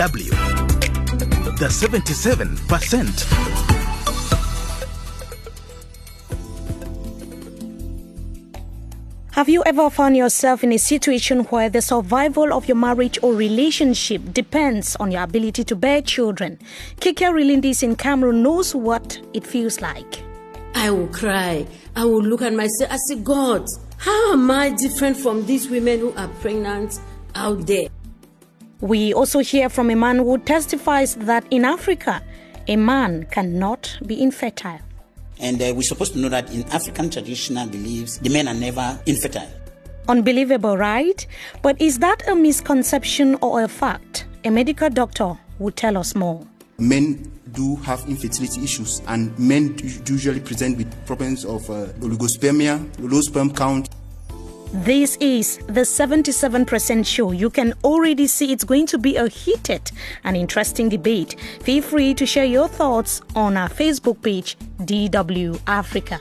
DW. The 77%. Have you ever found yourself in a situation where the survival of your marriage or relationship depends on your ability to bear children? Kikia Rilindis in Cameroon knows what it feels like. I will cry. I will look at myself. I say, God, how am I different from these women who are pregnant out there? We also hear from a man who testifies that in Africa, a man cannot be infertile. And uh, we're supposed to know that in African traditional beliefs, the men are never infertile. Unbelievable, right? But is that a misconception or a fact? A medical doctor will tell us more. Men do have infertility issues, and men usually present with problems of uh, oligospermia, low sperm count. This is the 77% show. You can already see it's going to be a heated and interesting debate. Feel free to share your thoughts on our Facebook page, DW Africa.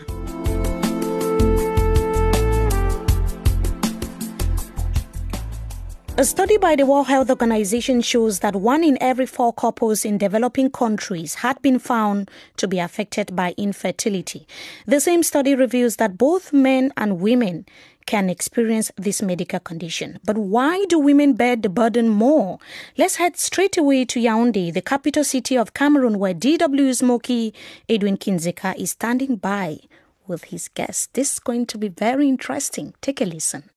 A study by the World Health Organization shows that one in every four couples in developing countries had been found to be affected by infertility. The same study reveals that both men and women can experience this medical condition. But why do women bear the burden more? Let's head straight away to Yaoundé, the capital city of Cameroon, where DW's Moki Edwin Kinzeka is standing by with his guests. This is going to be very interesting. Take a listen.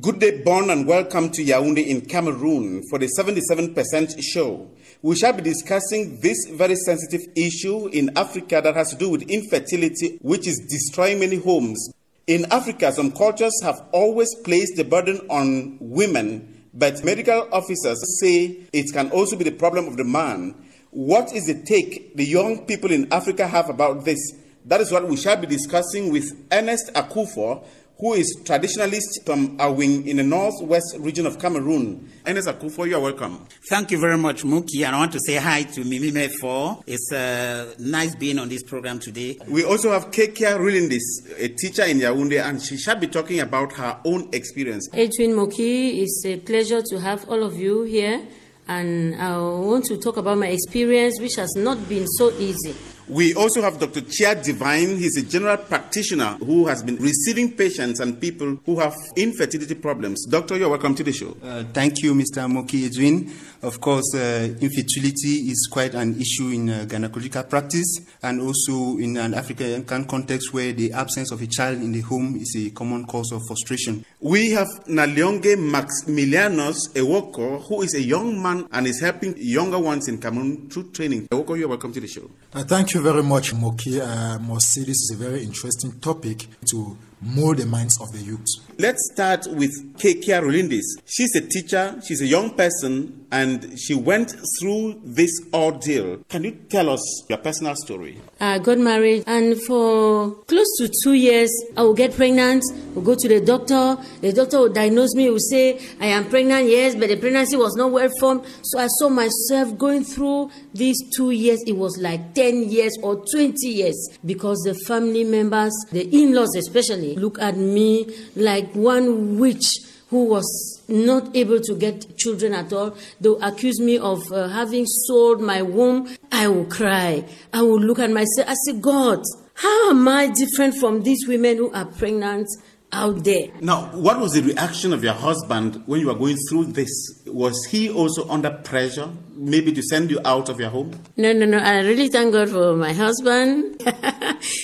Good day, Bonn, and welcome to Yaoundé in Cameroon for the 77% show. We shall be discussing this very sensitive issue in Africa that has to do with infertility, which is destroying many homes. In Africa, some cultures have always placed the burden on women, but medical officers say it can also be the problem of the man. What is the take the young people in Africa have about this? That is what we shall be discussing with Ernest Akufo, who is traditionalist from Awing in the northwest region of Cameroon. Ernest Akufo, you are welcome. Thank you very much, Moki. And I want to say hi to Mimi Mefo. It's uh, nice being on this program today. We also have Kekia Rilindis, a teacher in Yaoundé, and she shall be talking about her own experience. Edwin Moki, it's a pleasure to have all of you here. And I want to talk about my experience, which has not been so easy. We also have Dr. Chia Divine. He's a general practitioner who has been receiving patients and people who have infertility problems. Doctor, you're welcome to the show. Uh, thank you, Mr. Moki Edwin. Of course, uh, infertility is quite an issue in uh, gynecological practice and also in an African context where the absence of a child in the home is a common cause of frustration. We have Nalionge Maximilianos Ewoko, who is a young man and is helping younger ones in Cameroon through training. Ewoko, you're welcome to the show. Uh, thank you very much, Moki. Uh, Say this is a very interesting topic to mold the minds of the youth. Let's start with Kekia Rolindis. She's a teacher, she's a young person, and she went through this ordeal. Can you tell us your personal story? I got married, and for close to two years, I will get pregnant, will go to the doctor, the doctor will diagnose me, will say, I am pregnant, yes, but the pregnancy was not well formed. So I saw myself going through these two years. It was like 10 years or 20 years because the family members, the in laws especially, look at me like one witch who was not able to get children at all. They will accuse me of uh, having sold my womb. I will cry. I will look at myself. I say, God, how am I different from these women who are pregnant out there? Now, what was the reaction of your husband when you were going through this? Was he also under pressure, maybe to send you out of your home? No, no, no. I really thank God for my husband.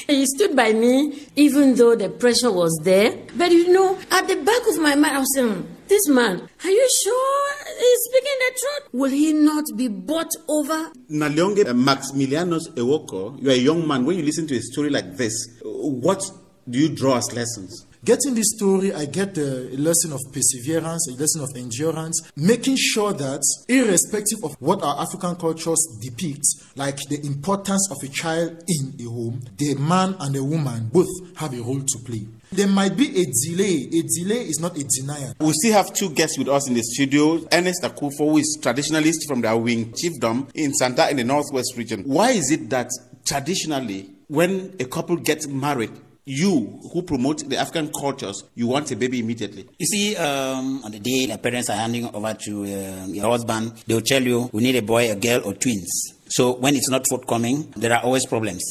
he stood by me, even though the pressure was there. But you know, at the back of my mind, I was saying, this man, are you sure he's speaking the truth? Will he not be bought over? Nalionge eh, Maximilianos Ewoko, you're a young man. When you listen to a story like this, what do you draw as lessons? Getting this story, I get a lesson of perseverance, a lesson of endurance, making sure that, irrespective of what our African cultures depict, like the importance of a child in a home, the man and the woman both have a role to play. There might be a delay. A delay is not a denial. We still have two guests with us in the studio. Ernest Akufo, who is traditionalist from the Awing chiefdom in Santa in the northwest region. Why is it that traditionally, when a couple gets married, you who promote the African cultures, you want a baby immediately? You see, um, on the day the parents are handing over to uh, your husband, they'll tell you, we need a boy, a girl, or twins. So when it's not forthcoming, there are always problems.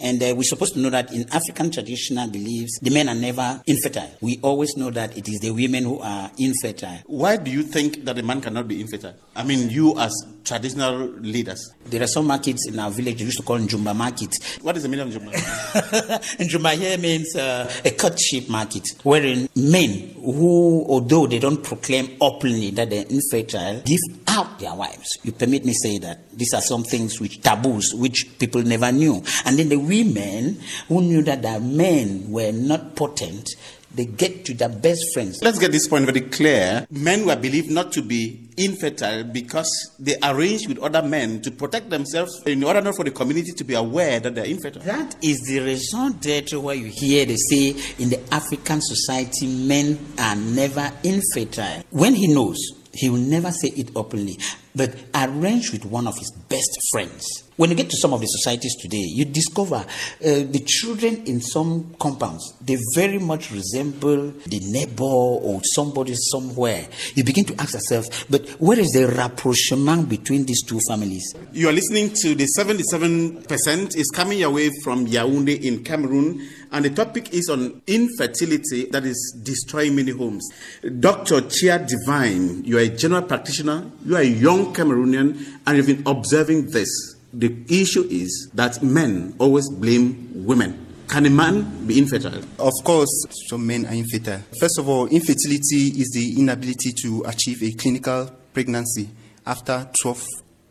And uh, we're supposed to know that in African traditional beliefs, the men are never infertile. We always know that it is the women who are infertile. Why do you think that a man cannot be infertile? I mean, you as traditional leaders. There are some markets in our village we used to call Njumba market. What is the meaning of Njumba? Njumba here means uh, a courtship market, wherein men who, although they don't proclaim openly that they're infertile, give out their wives. You permit me say that these are some things which taboos which people never knew. And then the women who knew that their men were not potent, they get to their best friends. Let's get this point very clear. Men were believed not to be infertile because they arranged with other men to protect themselves in order not for the community to be aware that they're infertile. That is the reason that where you hear they say in the African society men are never infertile. When he knows, he will never say it openly, but arrange with one of his best friends. When you get to some of the societies today, you discover uh, the children in some compounds, they very much resemble the neighbor or somebody somewhere. You begin to ask yourself, but where is the rapprochement between these two families? You are listening to the 77% is coming your way from Yaoundé in Cameroon, and the topic is on infertility that is destroying many homes. Dr. Chia Divine, you are a general practitioner, you are a young Cameroonian, and you've been observing this. The issue is that men always blame women. Can a man be infertile? Of course, some men are infertile. First of all, infertility is the inability to achieve a clinical pregnancy after 12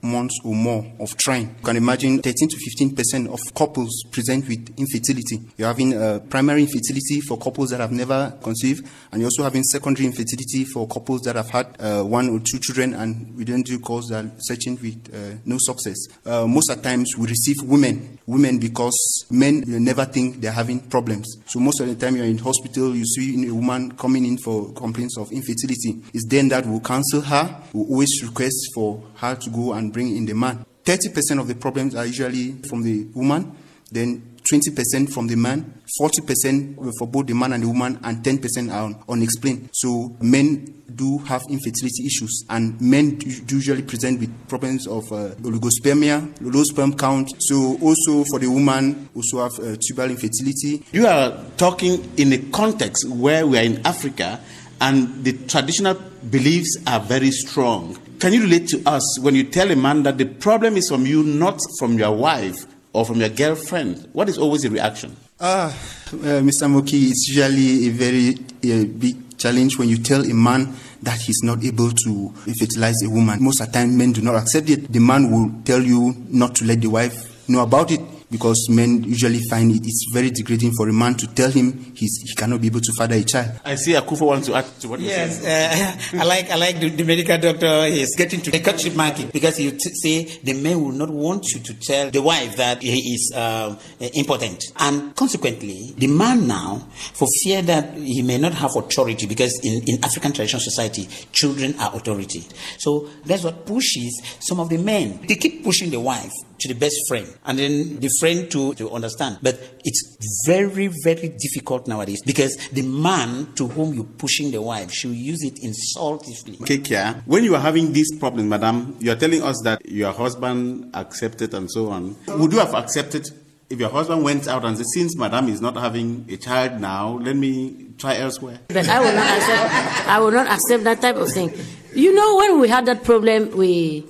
months or more of trying. You can imagine 13 to 15 percent of couples present with infertility. You're having uh, primary infertility for couples that have never conceived, and you're also having secondary infertility for couples that have had uh, one or two children and we don't due course are searching with uh, no success. Uh, most of the times we receive women, women because men never think they're having problems. So most of the time you're in hospital, you see a woman coming in for complaints of infertility. It's then that we'll counsel her, we'll always request for her to go and bring in the man. 30% of the problems are usually from the woman, then 20% from the man, 40% for both the man and the woman, and 10% are unexplained. So men do have infertility issues, and men usually present with problems of uh, oligospermia, low sperm count. So also for the woman, also have uh, tubal infertility. You are talking in a context where we are in Africa, and the traditional beliefs are very strong. Can you relate to us when you tell a man that the problem is from you, not from your wife or from your girlfriend? What is always the reaction? Ah, uh, Mr. Moki, it's usually a very uh, big challenge when you tell a man that he's not able to fertilize a woman. Most of the time, men do not accept it. The man will tell you not to let the wife know about it because men usually find it it's very degrading for a man to tell him he's, he cannot be able to father a child. I see Akufo wants to add to what yes, you uh, I like I like the, the, medical doctor He's getting to the courtship market because you t- say the man will not want you to tell the wife that he is uh, impotent, and consequently, the man now, for fear that he may not have authority, because in, in African traditional society, children are authority. So that's what pushes some of the men. They keep pushing the wife to the best friend and then the friend to, to understand. But it's very, very difficult nowadays because the man to whom you're pushing the wife should use it insultively. Okay, Kia, when you are having this problem, madam, you are telling us that your husband accepted and so on. Would you have accepted if your husband went out and said, since madam is not having a child now, let me try elsewhere? But I will not accept, I will not accept that type of thing. You know, when we had that problem, we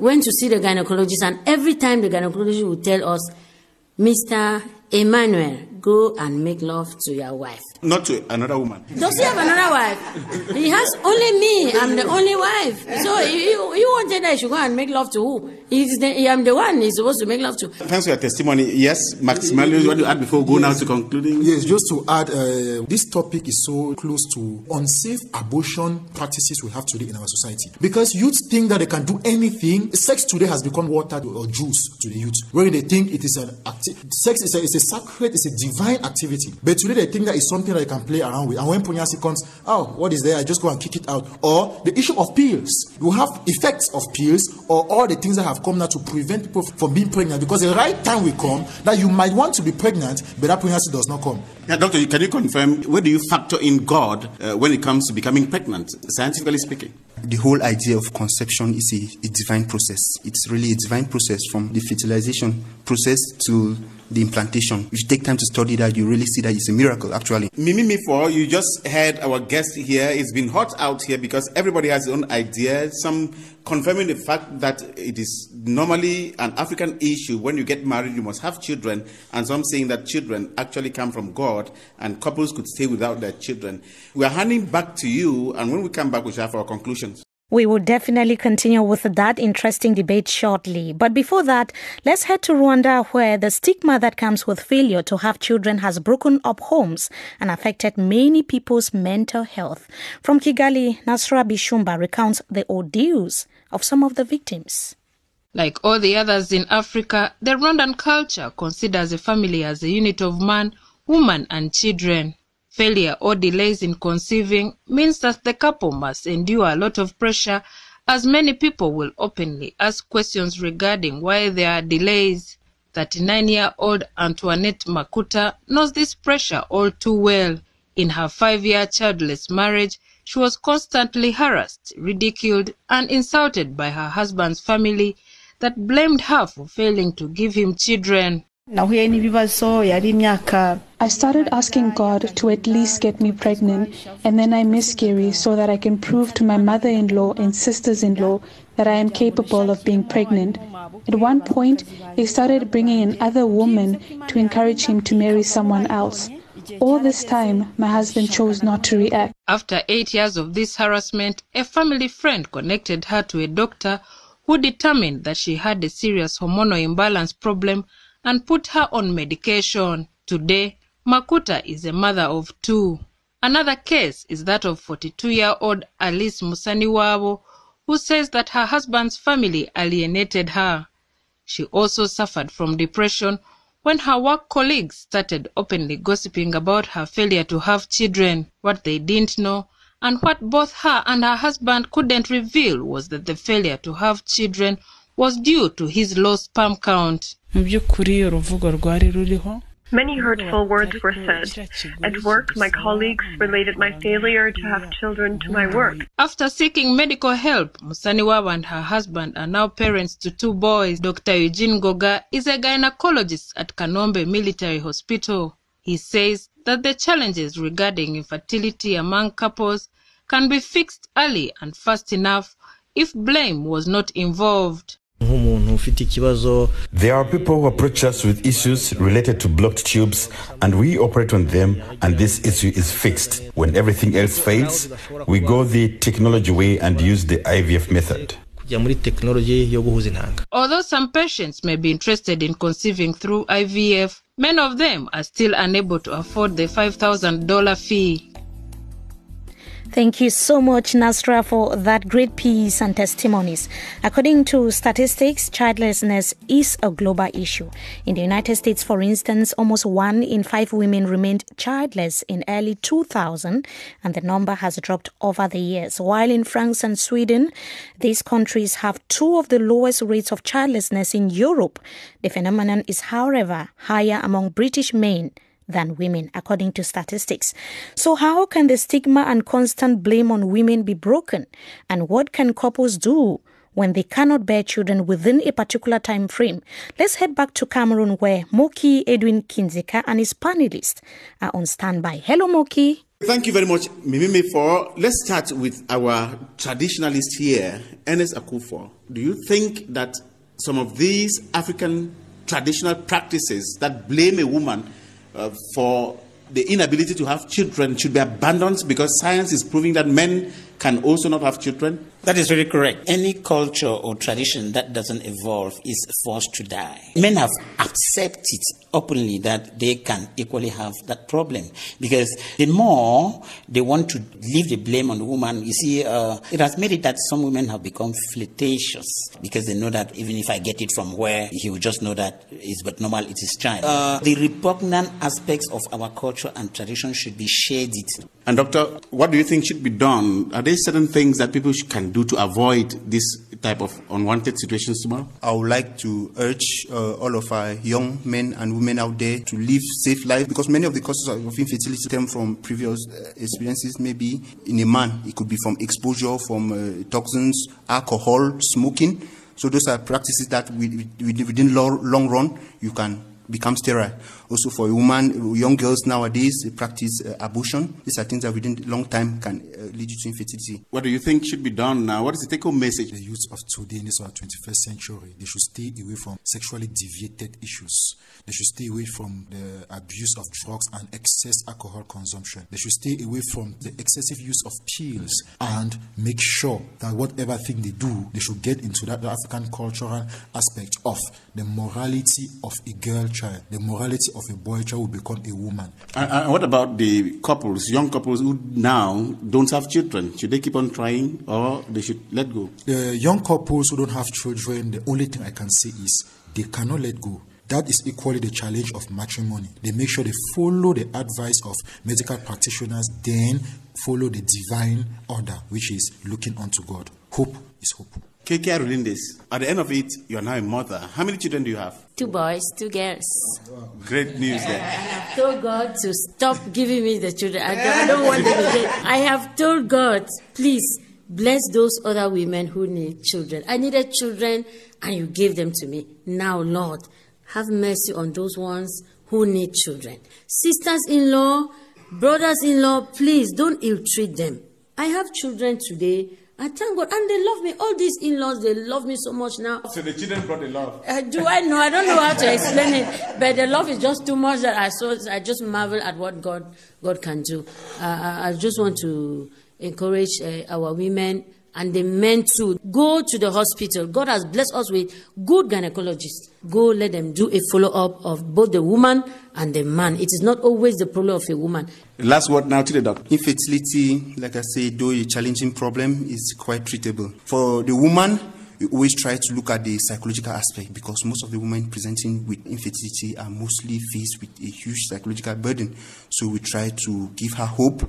went to see the gynecologist, and every time the gynecologist would tell us, Mr. Emmanuel, go and make love to your wife. Not to another woman. Does he have another wife? He has only me. I'm the only wife. So you, you wanted that I should go and make love to who? He's the, I'm the one he's supposed to make love to. Thanks for your testimony. Yes, Maximilian, you want to add before we go now to concluding? Yes, just to add, uh, this topic is so close to unsafe abortion practices we have today in our society. Because youth think that they can do anything. Sex today has become water or juice to the youth, where they think it is an acti- sex is a, is a sacred, it's a divine activity. But today they think that it's something something that you can play around with. And when pregnancy comes, oh, what is there? I just go and kick it out. Or the issue of pills. You have effects of pills or all the things that have come now to prevent people from being pregnant because the right time will come that you might want to be pregnant, but that pregnancy does not come. Yeah, doctor, can you confirm where do you factor in God uh, when it comes to becoming pregnant, scientifically speaking? The whole idea of conception is a, a divine process. It's really a divine process from the fertilization process to the implantation. If you take time to study that, you really see that it's a miracle, actually. Mimi Mefo, you just heard our guest here. It's been hot out here because everybody has their own idea. Some confirming the fact that it is normally an African issue. When you get married, you must have children. And some saying that children actually come from God and couples could stay without their children. We are handing back to you. And when we come back, we shall have our conclusions. We will definitely continue with that interesting debate shortly. But before that, let's head to Rwanda, where the stigma that comes with failure to have children has broken up homes and affected many people's mental health. From Kigali, Nasra Bishumba recounts the ordeals of some of the victims. Like all the others in Africa, the Rwandan culture considers a family as a unit of man, woman, and children. Failure or delays in conceiving means that the couple must endure a lot of pressure as many people will openly ask questions regarding why there are delays. 39-year-old Antoinette Makuta knows this pressure all too well. In her five-year childless marriage, she was constantly harassed, ridiculed, and insulted by her husband's family that blamed her for failing to give him children. I started asking God to at least get me pregnant, and then I miscarry so that I can prove to my mother in law and sisters in law that I am capable of being pregnant. At one point, they started bringing in other women to encourage him to marry someone else. All this time, my husband chose not to react. After eight years of this harassment, a family friend connected her to a doctor who determined that she had a serious hormonal imbalance problem and put her on medication. Today, Makuta is a mother of two. Another case is that of 42-year-old Alice Musaniwabo, who says that her husband's family alienated her. She also suffered from depression when her work colleagues started openly gossiping about her failure to have children. What they didn't know and what both her and her husband couldn't reveal was that the failure to have children was due to his low sperm count. Many hurtful words were said. At work, my colleagues related my failure to have children to my work. After seeking medical help, Musaniwaba and her husband are now parents to two boys. Dr. Eugene Goga is a gynecologist at Kanombe Military Hospital. He says that the challenges regarding infertility among couples can be fixed early and fast enough if blame was not involved. There are people who approach us with issues related to blocked tubes, and we operate on them, and this issue is fixed. When everything else fails, we go the technology way and use the IVF method. Although some patients may be interested in conceiving through IVF, many of them are still unable to afford the $5,000 fee. Thank you so much, Nasra, for that great piece and testimonies. According to statistics, childlessness is a global issue. In the United States, for instance, almost one in five women remained childless in early 2000, and the number has dropped over the years. While in France and Sweden, these countries have two of the lowest rates of childlessness in Europe. The phenomenon is, however, higher among British men than women, according to statistics. So, how can the stigma and constant blame on women be broken? And what can couples do? When they cannot bear children within a particular time frame. Let's head back to Cameroon where Moki Edwin Kinzeka and his panelists are on standby. Hello, Moki. Thank you very much, Mimi Mefo. Let's start with our traditionalist here, Ernest Akufo. Do you think that some of these African traditional practices that blame a woman uh, for the inability to have children should be abandoned because science is proving that men can also not have children? That is very correct. Any culture or tradition that doesn't evolve is forced to die. Men have accepted openly that they can equally have that problem because the more they want to leave the blame on the woman, you see, uh, it has made it that some women have become flirtatious because they know that even if I get it from where, he will just know that it's but normal, it is time. Uh, the repugnant aspects of our culture and tradition should be shaded. And doctor, what do you think should be done? Are there certain things that people can do to avoid this type of unwanted situations tomorrow? I would like to urge uh, all of our young men and women out there to live safe life because many of the causes of infertility stem from previous uh, experiences. Maybe in a man, it could be from exposure from uh, toxins, alcohol, smoking. So those are practices that within long run you can become sterile. Also for a woman, young girls nowadays they practice uh, abortion. These are things that within a long time can uh, lead you to infertility. What do you think should be done now? What is the take-home message? The youth of today in this 21st century, they should stay away from sexually deviated issues. They should stay away from the abuse of drugs and excess alcohol consumption. They should stay away from the excessive use of pills and make sure that whatever thing they do, they should get into that African cultural aspect of the morality of a girl child, the morality of a boy child will become a woman. And, and, what about the couples, young couples who now don't have children? Should they keep on trying or they should let go? The young couples who don't have children, the only thing I can say is they cannot let go. That is equally the challenge of matrimony. They make sure they follow the advice of medical practitioners, then follow the divine order, which is looking unto God. Hope is hope. KK Rulindis, at the end of it, you are now a mother. How many children do you have? Two boys, two girls. Great news there. I have told God to stop giving me the children. I don't, I don't want them again. I have told God, please bless those other women who need children. I needed children and you gave them to me. Now, Lord, have mercy on those ones who need children. Sisters in law, brothers in law, please don't ill treat them. I have children today I thank God. And they love me. All these in laws, they love me so much now. So the children brought the love. Uh, do I know? I don't know how to explain it. But the love is just too much that I saw. I just marvel at what God, God can do. Uh, I just want to encourage uh, our women and the men too. Go to the hospital. God has blessed us with good gynecologists. Go let them do a follow up of both the woman and the man. It is not always the problem of a woman. Last word now to the doctor. Infertility, like I said, though a challenging problem, is quite treatable. For the woman, we always try to look at the psychological aspect because most of the women presenting with infertility are mostly faced with a huge psychological burden. So we try to give her hope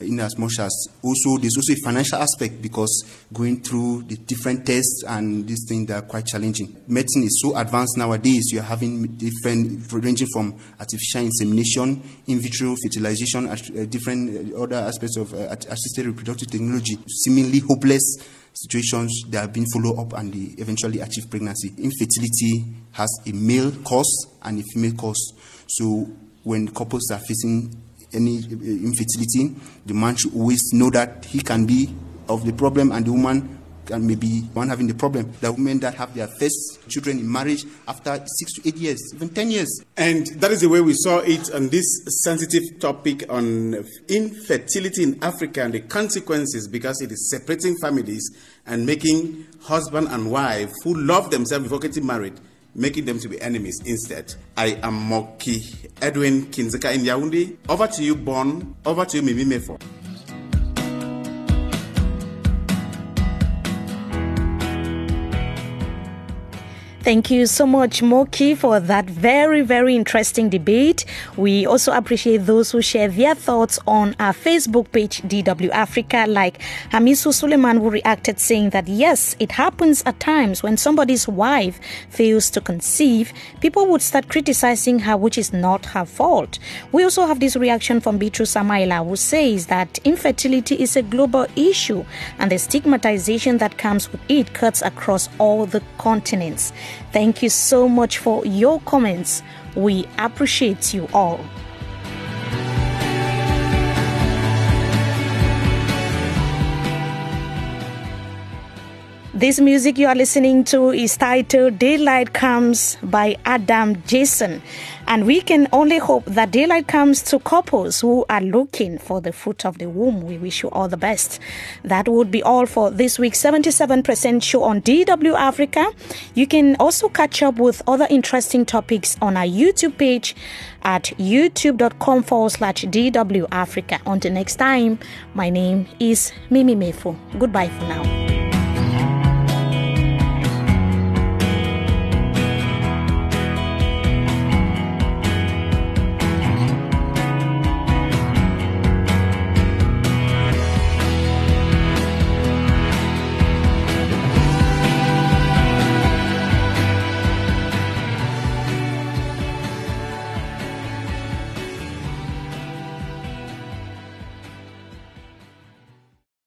in as much as also there's also a financial aspect because going through the different tests and these things are quite challenging. Medicine is so advanced nowadays. You're having different ranging from artificial insemination, in vitro fertilization, uh, different uh, other aspects of uh, assisted reproductive technology, seemingly hopeless situations that have been followed up and they eventually achieve pregnancy. Infertility has a male cause and a female cause. So when couples are facing any uh, infertility, the man should always know that he can be of the problem and the woman can maybe one having the problem. The women that have their first children in marriage after six to eight years, even ten years. And that is the way we saw it on this sensitive topic on infertility in Africa and the consequences because it is separating families and making husband and wife who love themselves before getting married making them to be enemies instead. I am Moki Edwin Kinzeka in Yaoundé. Over to you, Bonn. Over to you, Mimi Mefo. Thank you so much, Moki, for that very, very interesting debate. We also appreciate those who share their thoughts on our Facebook page, DW Africa, like Hamisu Suleiman, who reacted saying that yes, it happens at times when somebody's wife fails to conceive, people would start criticizing her, which is not her fault. We also have this reaction from Beatrice Samaila, who says that infertility is a global issue and the stigmatization that comes with it cuts across all the continents. Thank you so much for your comments. We appreciate you all. This music you are listening to is titled Daylight Comes by Adam Jason. And we can only hope that daylight comes to couples who are looking for the fruit of the womb. We wish you all the best. That would be all for this week's 77% show on DW Africa. You can also catch up with other interesting topics on our YouTube page at youtube.com forward slash DW Africa. Until next time, my name is Mimi Mefo. Goodbye for now.